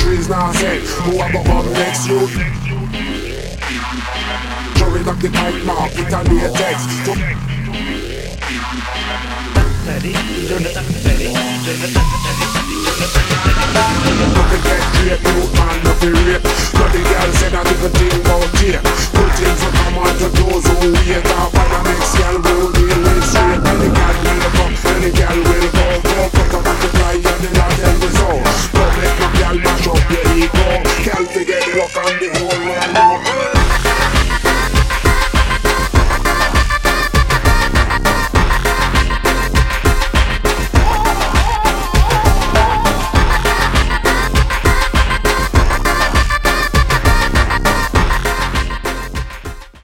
Please now set, who have a bomb next you? Turning up the pipe now, put on the text Nothing get straight, no man, the rape girl said I about Good things will come out to those around the whole world.